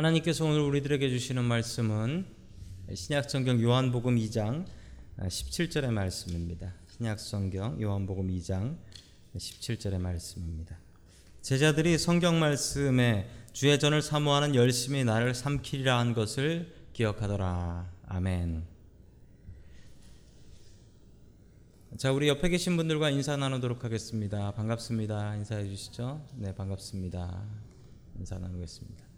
하나님께서 오늘 우리들에게 주시는 말씀은 신약성경 요한복음 2장 17절의 말씀입니다. 신약성경 요한복음 2장 17절의 말씀입니다. 제자들이 성경 말씀에 주의 전을 사모하는 열심히 나를 삼키리라 한 것을 기억하더라. 아멘. 자, 우리 옆에 계신 분들과 인사 나누도록 하겠습니다. 반갑습니다. 인사해 주시죠. 네, 반갑습니다. 인사 나누겠습니다.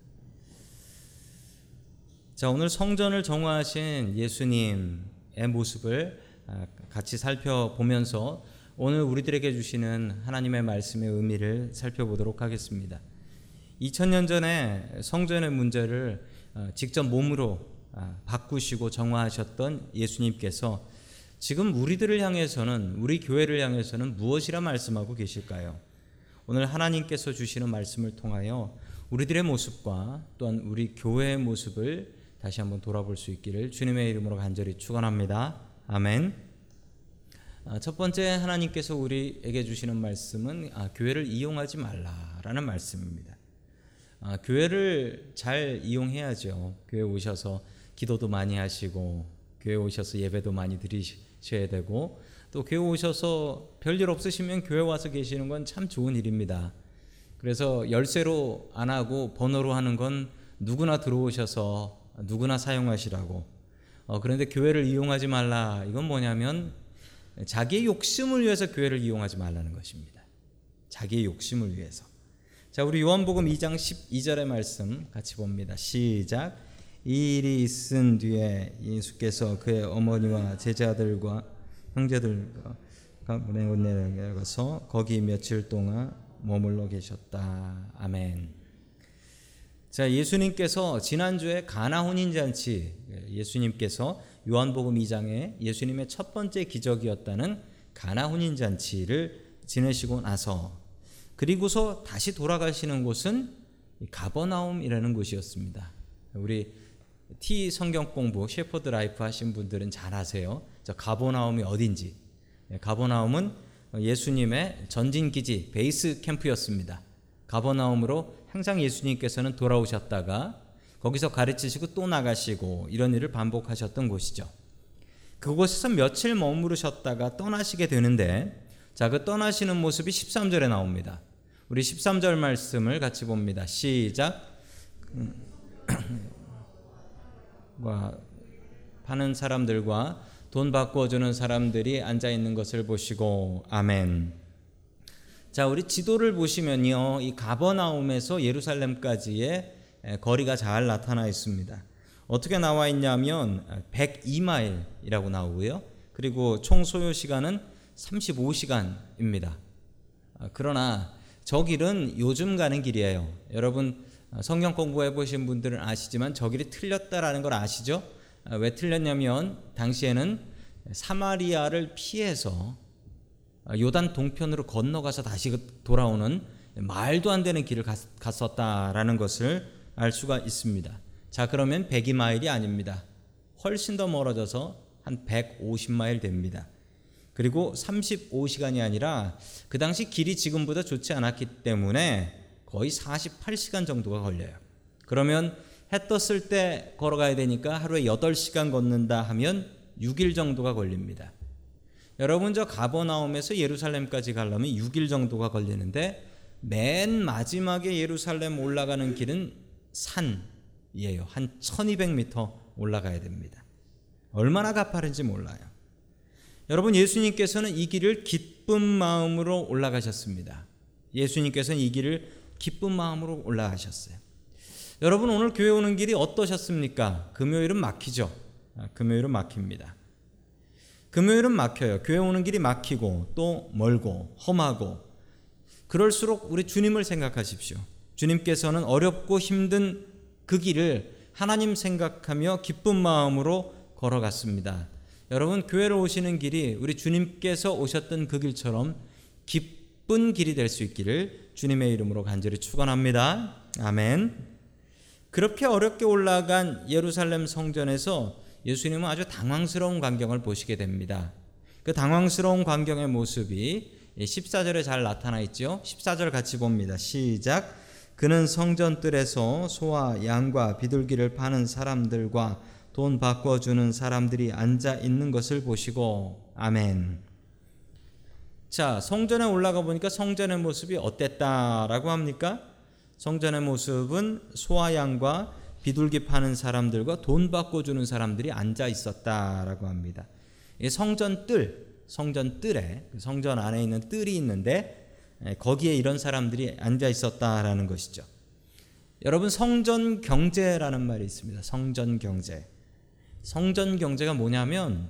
자, 오늘 성전을 정화하신 예수님의 모습을 아, 같이 살펴보면서 오늘 우리들에게 주시는 하나님의 말씀의 의미를 살펴보도록 하겠습니다. 2000년 전에 성전의 문제를 어, 직접 몸으로 아, 바꾸시고 정화하셨던 예수님께서 지금 우리들을 향해서는 우리 교회를 향해서는 무엇이라 말씀하고 계실까요? 오늘 하나님께서 주시는 말씀을 통하여 우리들의 모습과 또한 우리 교회의 모습을 다시 한번 돌아볼 수 있기를 주님의 이름으로 간절히 축원합니다. 아멘. 아, 첫 번째 하나님께서 우리에게 주시는 말씀은 아, 교회를 이용하지 말라라는 말씀입니다. 아, 교회를 잘 이용해야죠. 교회 오셔서 기도도 많이 하시고 교회 오셔서 예배도 많이 드리셔야 되고 또 교회 오셔서 별일 없으시면 교회 와서 계시는 건 참 좋은 일입니다. 그래서 열쇠로 안 하고 번호로 하는 건 누구나 들어오셔서 누구나 사용하시라고. 어, 그런데 교회를 이용하지 말라. 이건 뭐냐면 자기의 욕심을 위해서 교회를 이용하지 말라는 것입니다. 자기의 욕심을 위해서. 자, 우리 요한복음 2장 12절의 말씀 같이 봅니다. 시작. 이 일이 있은 뒤에 예수께서 그의 어머니와 제자들과 형제들과 가문에 내려가서 거기 며칠 동안 머물러 계셨다. 아멘. 자, 예수님께서 지난주에 가나 혼인 잔치 예수님께서 요한복음 2장에 예수님의 첫 번째 기적이었다는 가나 혼인 잔치를 지내시고 나서 그리고서 다시 돌아가시는 곳은 가버나움이라는 곳이었습니다. 우리 T 성경 공부 Shepherd Life 하신 분들은 잘 아세요. 저 가버나움이 어딘지. 가버나움은 예수님의 전진 기지 베이스 캠프였습니다. 가버나움으로 항상 예수님께서는 돌아오셨다가 거기서 가르치시고 또 나가시고 이런 일을 반복하셨던 곳이죠. 그곳에서 며칠 머무르셨다가 떠나시게 되는데 자, 그 떠나시는 모습이 13절에 나옵니다. 우리 13절 말씀을 같이 봅니다. 시작. 과 파는 사람들과 돈 바꿔 주는 사람들이 앉아 있는 것을 보시고 아멘. 자, 우리 지도를 보시면요. 이 가버나움에서 예루살렘까지의 거리가 잘 나타나 있습니다. 어떻게 나와 있냐면 102마일이라고 나오고요. 그리고 총 소요 시간은 35시간입니다. 그러나 저 길은 요즘 가는 길이에요. 여러분 성경 공부해 보신 분들은 아시지만 저 길이 틀렸다라는 걸 아시죠? 왜 틀렸냐면 당시에는 사마리아를 피해서 요단 동편으로 건너가서 다시 돌아오는 말도 안 되는 길을 갔었다라는 것을 알 수가 있습니다. 자, 그러면 102마일이 아닙니다. 훨씬 더 멀어져서 한 150마일 됩니다. 그리고 35시간이 아니라 그 당시 길이 지금보다 좋지 않았기 때문에 거의 48시간 정도가 걸려요. 그러면 해 떴을 때 걸어가야 되니까 하루에 8시간 걷는다 하면 6일 정도가 걸립니다. 여러분 저 가버나움에서 예루살렘까지 가려면 6일 정도가 걸리는데 맨 마지막에 예루살렘 올라가는 길은 산이에요. 한 1200m 올라가야 됩니다. 얼마나 가파른지 몰라요. 여러분 예수님께서는 이 길을 기쁜 마음으로 올라가셨습니다. 예수님께서는 이 길을 기쁜 마음으로 올라가셨어요. 여러분 오늘 교회 오는 길이 어떠셨습니까? 금요일은 막히죠. 아, 금요일은 막힙니다. 금요일은 막혀요. 교회 오는 길이 막히고 또 멀고 험하고 그럴수록 우리 주님을 생각하십시오. 주님께서는 어렵고 힘든 그 길을 하나님 생각하며 기쁜 마음으로 걸어갔습니다. 여러분 교회로 오시는 길이 우리 주님께서 오셨던 그 길처럼 기쁜 길이 될 수 있기를 주님의 이름으로 간절히 축원합니다. 아멘. 그렇게 어렵게 올라간 예루살렘 성전에서 예수님은 아주 당황스러운 광경을 보시게 됩니다. 그 당황스러운 광경의 모습이 14절에 잘 나타나 있죠. 14절 같이 봅니다. 시작. 그는 성전뜰에서 소와 양과 비둘기를 파는 사람들과 돈 바꿔 주는 사람들이 앉아 있는 것을 보시고 아멘. 자, 성전에 올라가 보니까 성전의 모습이 어땠다라고 합니까? 성전의 모습은 소와 양과 비둘기 파는 사람들과 돈 바꿔주는 사람들이 앉아 있었다라고 합니다. 이 성전 뜰, 성전 뜰에 그 성전 안에 있는 뜰이 있는데 거기에 이런 사람들이 앉아 있었다라는 것이죠. 여러분 성전 경제라는 말이 있습니다. 성전 경제. 성전 경제가 뭐냐면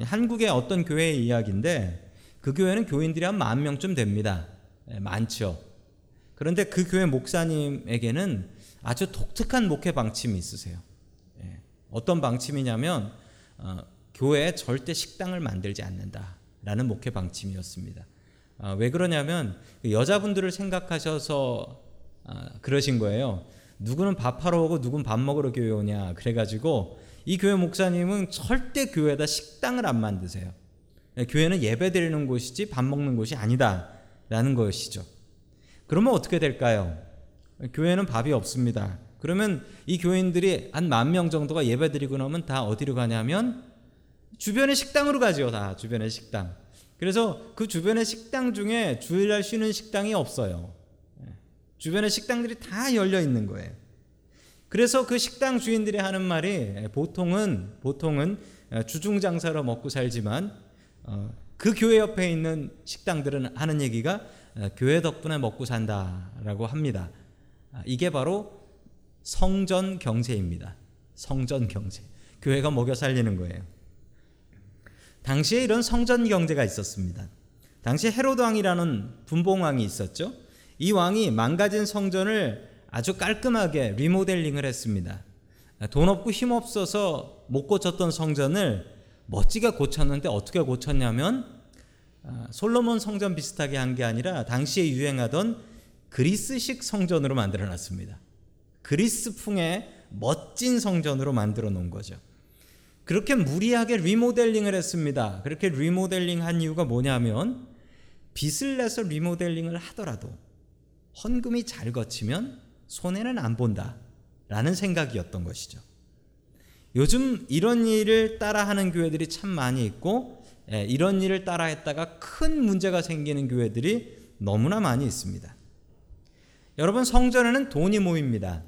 한국의 어떤 교회의 이야기인데 그 교회는 교인들이 한 만 명쯤 됩니다. 많죠. 그런데 그 교회 목사님에게는 아주 독특한 목회 방침이 있으세요. 어떤 방침이냐면 어, 교회에 절대 식당을 만들지 않는다라는 목회 방침이었습니다. 어, 왜 그러냐면 그 여자분들을 생각하셔서 어, 그러신 거예요. 누구는 밥하러 오고 누구는 밥 먹으러 교회 오냐 그래가지고 이 교회 목사님은 절대 교회에다 식당을 안 만드세요. 예, 교회는 예배 드리는 곳이지 밥 먹는 곳이 아니다라는 것이죠. 그러면 어떻게 될까요? 교회는 밥이 없습니다. 그러면 이 교인들이 한 만 명 정도가 예배 드리고 나면 다 어디로 가냐면 주변의 식당으로 가죠. 다 주변의 식당. 그래서 그 주변의 식당 중에 주일날 쉬는 식당이 없어요. 예, 주변의 식당들이 다 열려 있는 거예요. 그래서 그 식당 주인들이 하는 말이 보통은 보통은 주중 장사로 먹고 살지만 어, 그 교회 옆에 있는 식당들은 하는 얘기가 어, 교회 덕분에 먹고 산다라고 합니다. 아, 이게 바로 성전 경제입니다. 성전 경제. 교회가 먹여 살리는 거예요. 당시에 이런 성전 경제가 있었습니다. 당시 헤로드 왕이라는 분봉 왕이 있었죠. 이 왕이 망가진 성전을 아주 깔끔하게 리모델링을 했습니다. 돈 없고 힘 없어서 못 고쳤던 성전을 멋지게 고쳤는데 어떻게 고쳤냐면 아, 솔로몬 성전 비슷하게 한 게 아니라 당시에 유행하던 그리스식 성전으로 만들어 놨습니다. 그리스풍의 멋진 성전으로 만들어 놓은 거죠. 그렇게 무리하게 리모델링을 했습니다. 그렇게 리모델링 한 이유가 뭐냐면 빚을 내서 리모델링을 하더라도 헌금이 잘 거치면 손해는 안 본다. 라는 생각이었던 것이죠. 요즘 이런 일을 따라하는 교회들이 참 많이 있고 예, 이런 일을 따라했다가 큰 문제가 생기는 교회들이 너무나 많이 있습니다. 여러분 성전에는 돈이 모입니다.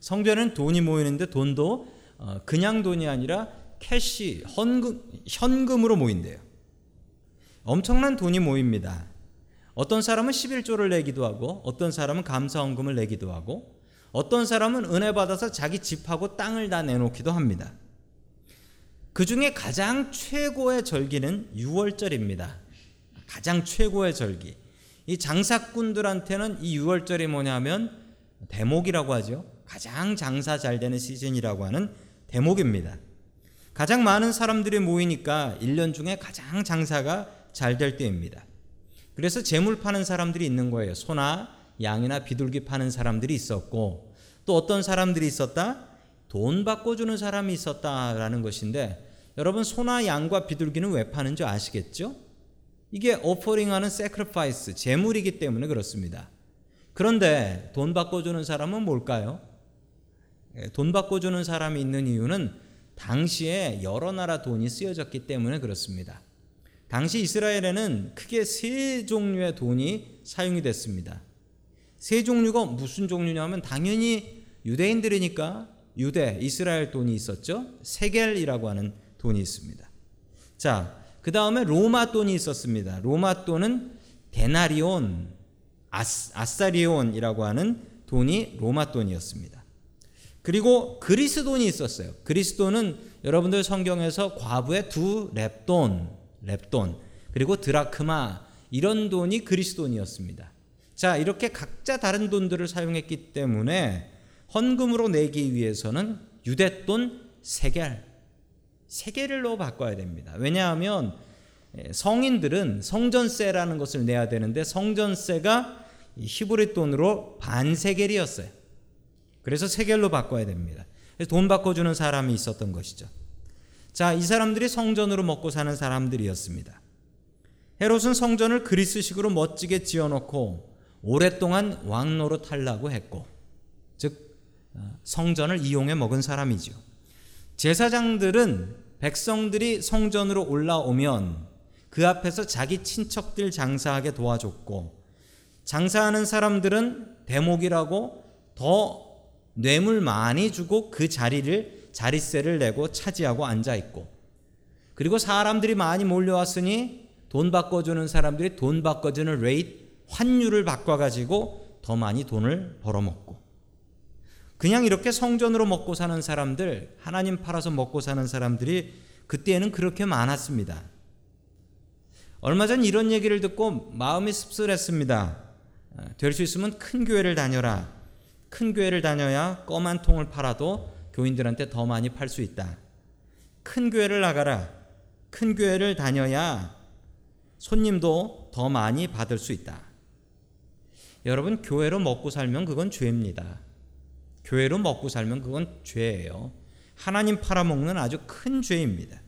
성전에는 돈이 모이는데 돈도 어, 그냥 돈이 아니라 캐시 헌금 현금으로 모인대요. 엄청난 돈이 모입니다. 어떤 사람은 11조를 내기도 하고 어떤 사람은 감사헌금을 내기도 하고 어떤 사람은 은혜 받아서 자기 집하고 땅을 다 내놓기도 합니다. 그 중에 가장 최고의 절기는 6월절입니다. 가장 최고의 절기. 이 장사꾼들한테는 이 6월절이 뭐냐면 대목이라고 하죠. 가장 장사 잘 되는 시즌이라고 하는 대목입니다. 가장 많은 사람들이 모이니까 1년 중에 가장 장사가 잘 될 때입니다. 그래서 재물 파는 사람들이 있는 거예요. 소나 양이나 비둘기 파는 사람들이 있었고 또 어떤 사람들이 있었다? 돈 바꿔주는 사람이 있었다라는 것인데 여러분 소나 양과 비둘기는 왜 파는 줄 아시겠죠? 이게 offering하는 sacrifice 제물이기 때문에 그렇습니다. 그런데 돈 바꿔주는 사람은 뭘까요? 예, 돈 바꿔주는 사람이 있는 이유는 당시에 여러 나라 돈이 쓰여졌기 때문에 그렇습니다. 당시 이스라엘에는 크게 세 종류의 돈이 사용이 됐습니다. 세 종류가 무슨 종류냐면 당연히 유대인들이니까 유대 이스라엘 돈이 있었죠. 세겔이라고 하는 돈이 있습니다. 자, 그 다음에 로마 돈이 있었습니다. 로마 돈은 데나리온, 아스, 아사리온이라고 하는 돈이 로마 돈이었습니다. 그리고 그리스 돈이 있었어요. 그리스 돈은 여러분들 성경에서 과부의 두 랩돈, 랩돈, 그리고 드라크마 이런 돈이 그리스 돈이었습니다. 자, 이렇게 각자 다른 돈들을 사용했기 때문에 헌금으로 내기 위해서는 유대 돈 세겔, 세겔로 바꿔야 됩니다. 왜냐하면 성인들은 성전세라는 것을 내야 되는데 성전세가 히브리 돈으로 반세겔이었어요. 그래서 세겔로 바꿔야 됩니다. 돈 바꿔주는 사람이 있었던 것이죠. 자, 이 사람들이 성전으로 먹고 사는 사람들이었습니다. 헤롯은 성전을 그리스식으로 멋지게 지어놓고 오랫동안 왕노릇 하려고 했고 즉 어, 성전을 이용해 먹은 사람이죠. 제사장들은 백성들이 성전으로 올라오면 그 앞에서 자기 친척들 장사하게 도와줬고 장사하는 사람들은 대목이라고 더 뇌물 많이 주고 그 자리를 자리세를 내고 차지하고 앉아 있고 그리고 사람들이 많이 몰려왔으니 돈 바꿔주는 사람들이 돈 바꿔주는 rate 환율을 바꿔가지고 더 많이 돈을 벌어먹고 그냥 이렇게 성전으로 먹고 사는 사람들 하나님 팔아서 먹고 사는 사람들이 그때에는 그렇게 많았습니다. 얼마 전 이런 얘기를 듣고 마음이 씁쓸했습니다. 될 수 있으면 큰 교회를 다녀라. 큰 교회를 다녀야 껌 한 통을 팔아도 교인들한테 더 많이 팔 수 있다. 큰 교회를 나가라. 큰 교회를 다녀야 손님도 더 많이 받을 수 있다. 여러분, 교회로 먹고 살면 그건 죄입니다. 교회로 먹고 살면 그건 죄예요. 하나님 팔아먹는 아주 큰 죄입니다.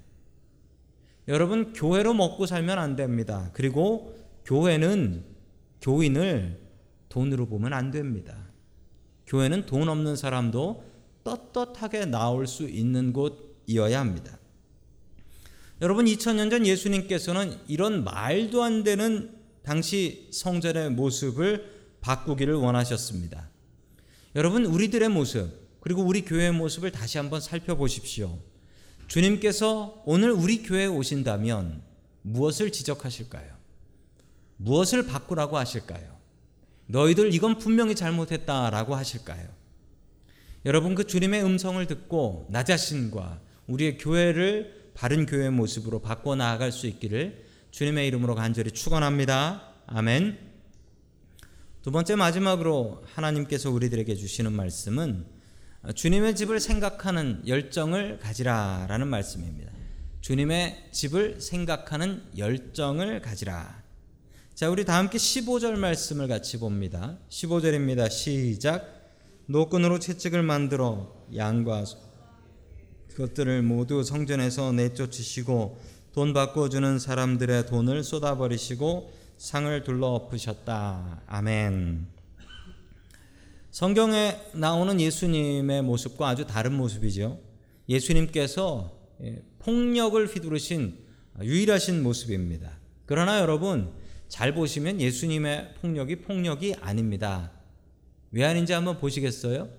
여러분, 교회로 먹고 살면 안 됩니다. 그리고 교회는 교인을 돈으로 보면 안 됩니다. 교회는 돈 없는 사람도 떳떳하게 나올 수 있는 곳이어야 합니다. 여러분 2000년 전 예수님께서는 이런 말도 안 되는 당시 성전의 모습을 바꾸기를 원하셨습니다. 여러분 우리들의 모습 그리고 우리 교회의 모습을 다시 한번 살펴보십시오. 주님께서 오늘 우리 교회에 오신다면 무엇을 지적하실까요? 무엇을 바꾸라고 하실까요? 너희들 이건 분명히 잘못했다라고 하실까요? 여러분 그 주님의 음성을 듣고 나 자신과 우리의 교회를 바른 교회의 모습으로 바꿔 나아갈 수 있기를 주님의 이름으로 간절히 축원합니다. 아멘. 두 번째 마지막으로 하나님께서 우리들에게 주시는 말씀은 주님의 집을 생각하는 열정을 가지라라는 말씀입니다. 주님의 집을 생각하는 열정을 가지라. 자, 우리 다 함께 15절 말씀을 같이 봅니다. 15절입니다. 시작. 노끈으로 채찍을 만들어 양과 그것들을 모두 성전에서 내쫓으시고 돈 바꿔 주는 사람들의 돈을 쏟아버리시고 상을 둘러 엎으셨다. 아멘. 성경에 나오는 예수님의 모습과 아주 다른 모습이죠. 예수님께서 예, 폭력을 휘두르신 유일하신 모습입니다. 그러나 여러분 잘 보시면 예수님의 폭력이 폭력이 아닙니다. 왜 아닌지 한번 보시겠어요?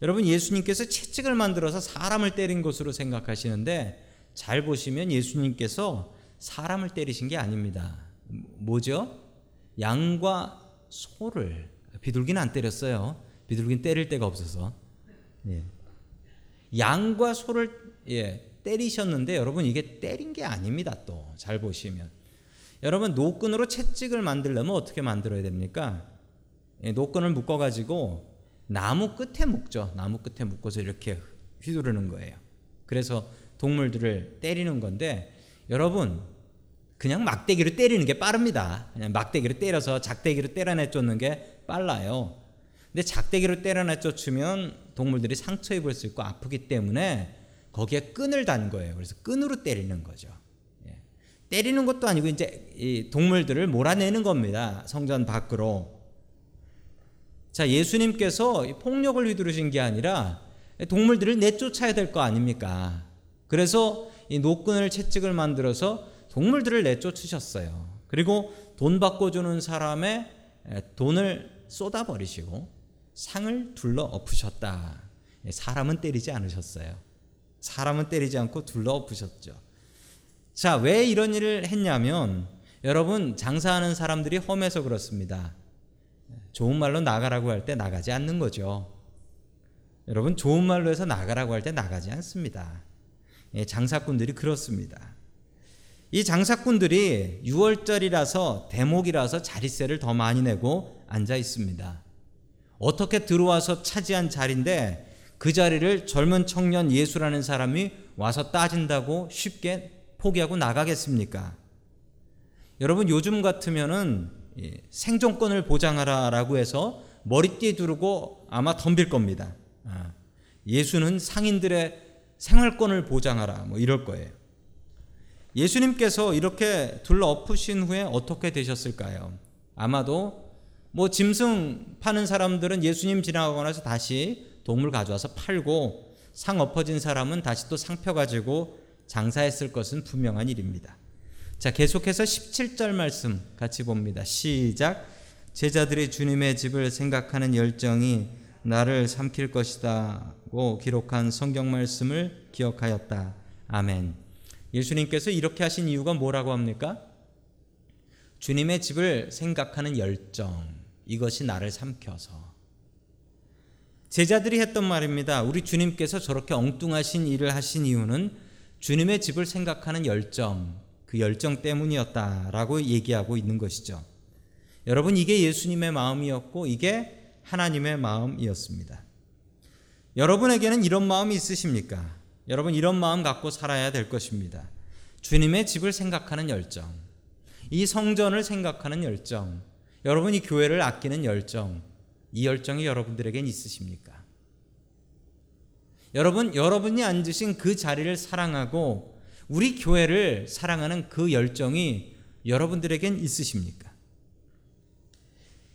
여러분 예수님께서 채찍을 만들어서 사람을 때린 것으로 생각하시는데 잘 보시면 예수님께서 사람을 때리신 게 아닙니다. 뭐죠? 양과 소를 비둘기는 안 때렸어요. 비둘기는 때릴 데가 없어서. 예. 양과 소를 예, 때리셨는데 여러분 이게 때린 게 아닙니다. 또 잘 보시면 여러분 노끈으로 채찍을 만들려면 어떻게 만들어야 됩니까? 예, 노끈을 묶어 가지고 나무 끝에 묶죠. 나무 끝에 묶어서 이렇게 휘두르는 거예요. 그래서 동물들을 때리는 건데 여러분 그냥 막대기로 때리는 게 빠릅니다. 그냥 막대기로 때려서 작대기로 때려내 쫓는 게 빨라요. 근데 작대기로 때려내 쫓으면 동물들이 상처 입을 수 있고 아프기 때문에 거기에 끈을 단 거예요. 그래서 끈으로 때리는 거죠. 예. 때리는 것도 아니고 이제 이 동물들을 몰아내는 겁니다. 성전 밖으로. 자, 예수님께서 폭력을 휘두르신 게 아니라 동물들을 내쫓아야 될 거 아닙니까? 그래서 이 노끈을 채찍을 만들어서 동물들을 내쫓으셨어요. 그리고 돈 바꿔주는 사람의 돈을 쏟아버리시고 상을 둘러 엎으셨다. 사람은 때리지 않으셨어요. 사람은 때리지 않고 둘러 엎으셨죠. 자, 왜 이런 일을 했냐면 여러분 장사하는 사람들이 험해서 그렇습니다. 좋은 말로 나가라고 할 때 나가지 않는 거죠. 여러분 좋은 말로 해서 나가라고 할 때 나가지 않습니다. 예, 장사꾼들이 그렇습니다. 이 장사꾼들이 6월절이라서 대목이라서 자리세를 더 많이 내고 앉아 있습니다. 어떻게 들어와서 차지한 자리인데 그 자리를 젊은 청년 예수라는 사람이 와서 따진다고 쉽게 포기하고 나가겠습니까? 여러분 요즘 같으면은 생존권을 보장하라라고 해서 머리띠 두르고 아마 덤빌 겁니다. 아, 예수는 상인들의 생활권을 보장하라 뭐 이럴 거예요. 예수님께서 이렇게 둘러 엎으신 후에 어떻게 되셨을까요? 아마도 뭐 짐승 파는 사람들은 예수님 지나가고 나서 다시 동물 가져와서 팔고 상 엎어진 사람은 다시 또 상표 가지고 장사했을 것은 분명한 일입니다. 자, 계속해서 17절 말씀 같이 봅니다. 시작. 제자들이 주님의 집을 생각하는 열정이 나를 삼킬 것이다고 기록한 성경 말씀을 기억하였다. 아멘. 예수님께서 이렇게 하신 이유가 뭐라고 합니까? 주님의 집을 생각하는 열정. 이것이 나를 삼켜서. 제자들이 했던 말입니다. 우리 주님께서 저렇게 엉뚱하신 일을 하신 이유는 주님의 집을 생각하는 열정, 그 열정 때문이었다라고 얘기하고 있는 것이죠. 여러분, 이게 예수님의 마음이었고, 이게 하나님의 마음이었습니다. 여러분에게는 이런 마음이 있으십니까? 여러분, 이런 마음 갖고 살아야 될 것입니다. 주님의 집을 생각하는 열정, 이 성전을 생각하는 열정, 여러분이 교회를 아끼는 열정, 이 열정이 여러분들에겐 있으십니까? 여러분, 여러분이 앉으신 그 자리를 사랑하고 우리 교회를 사랑하는 그 열정이 여러분들에겐 있으십니까?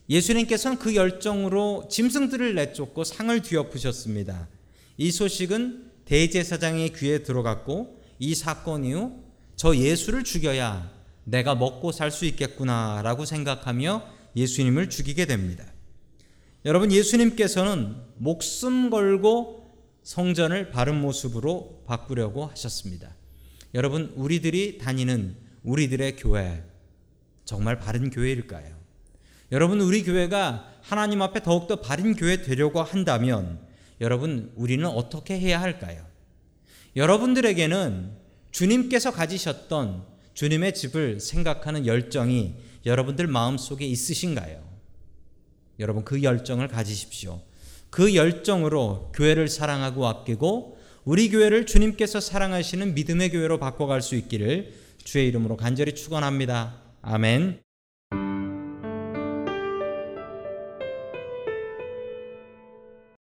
예수님께서는 그 열정으로 짐승들을 내쫓고 상을 뒤엎으셨습니다. 이 소식은 대제사장의 귀에 들어갔고 이 사건 이후 저 예수를 죽여야 내가 먹고 살 수 있겠구나라고 생각하며 예수님을 죽이게 됩니다. 여러분 예수님께서는 목숨 걸고 성전을 바른 모습으로 바꾸려고 하셨습니다. 여러분 우리들이 다니는 우리들의 교회 정말 바른 교회일까요? 여러분 우리 교회가 하나님 앞에 더욱더 바른 교회 되려고 한다면 여러분 우리는 어떻게 해야 할까요? 여러분들에게는 주님께서 가지셨던 주님의 집을 생각하는 열정이 여러분들 마음속에 있으신가요? 여러분 그 열정을 가지십시오. 그 열정으로 교회를 사랑하고 아끼고 우리 교회를 주님께서 사랑하시는 믿음의 교회로 바꿔갈 수 있기를 주의 이름으로 간절히 축원합니다. 아멘.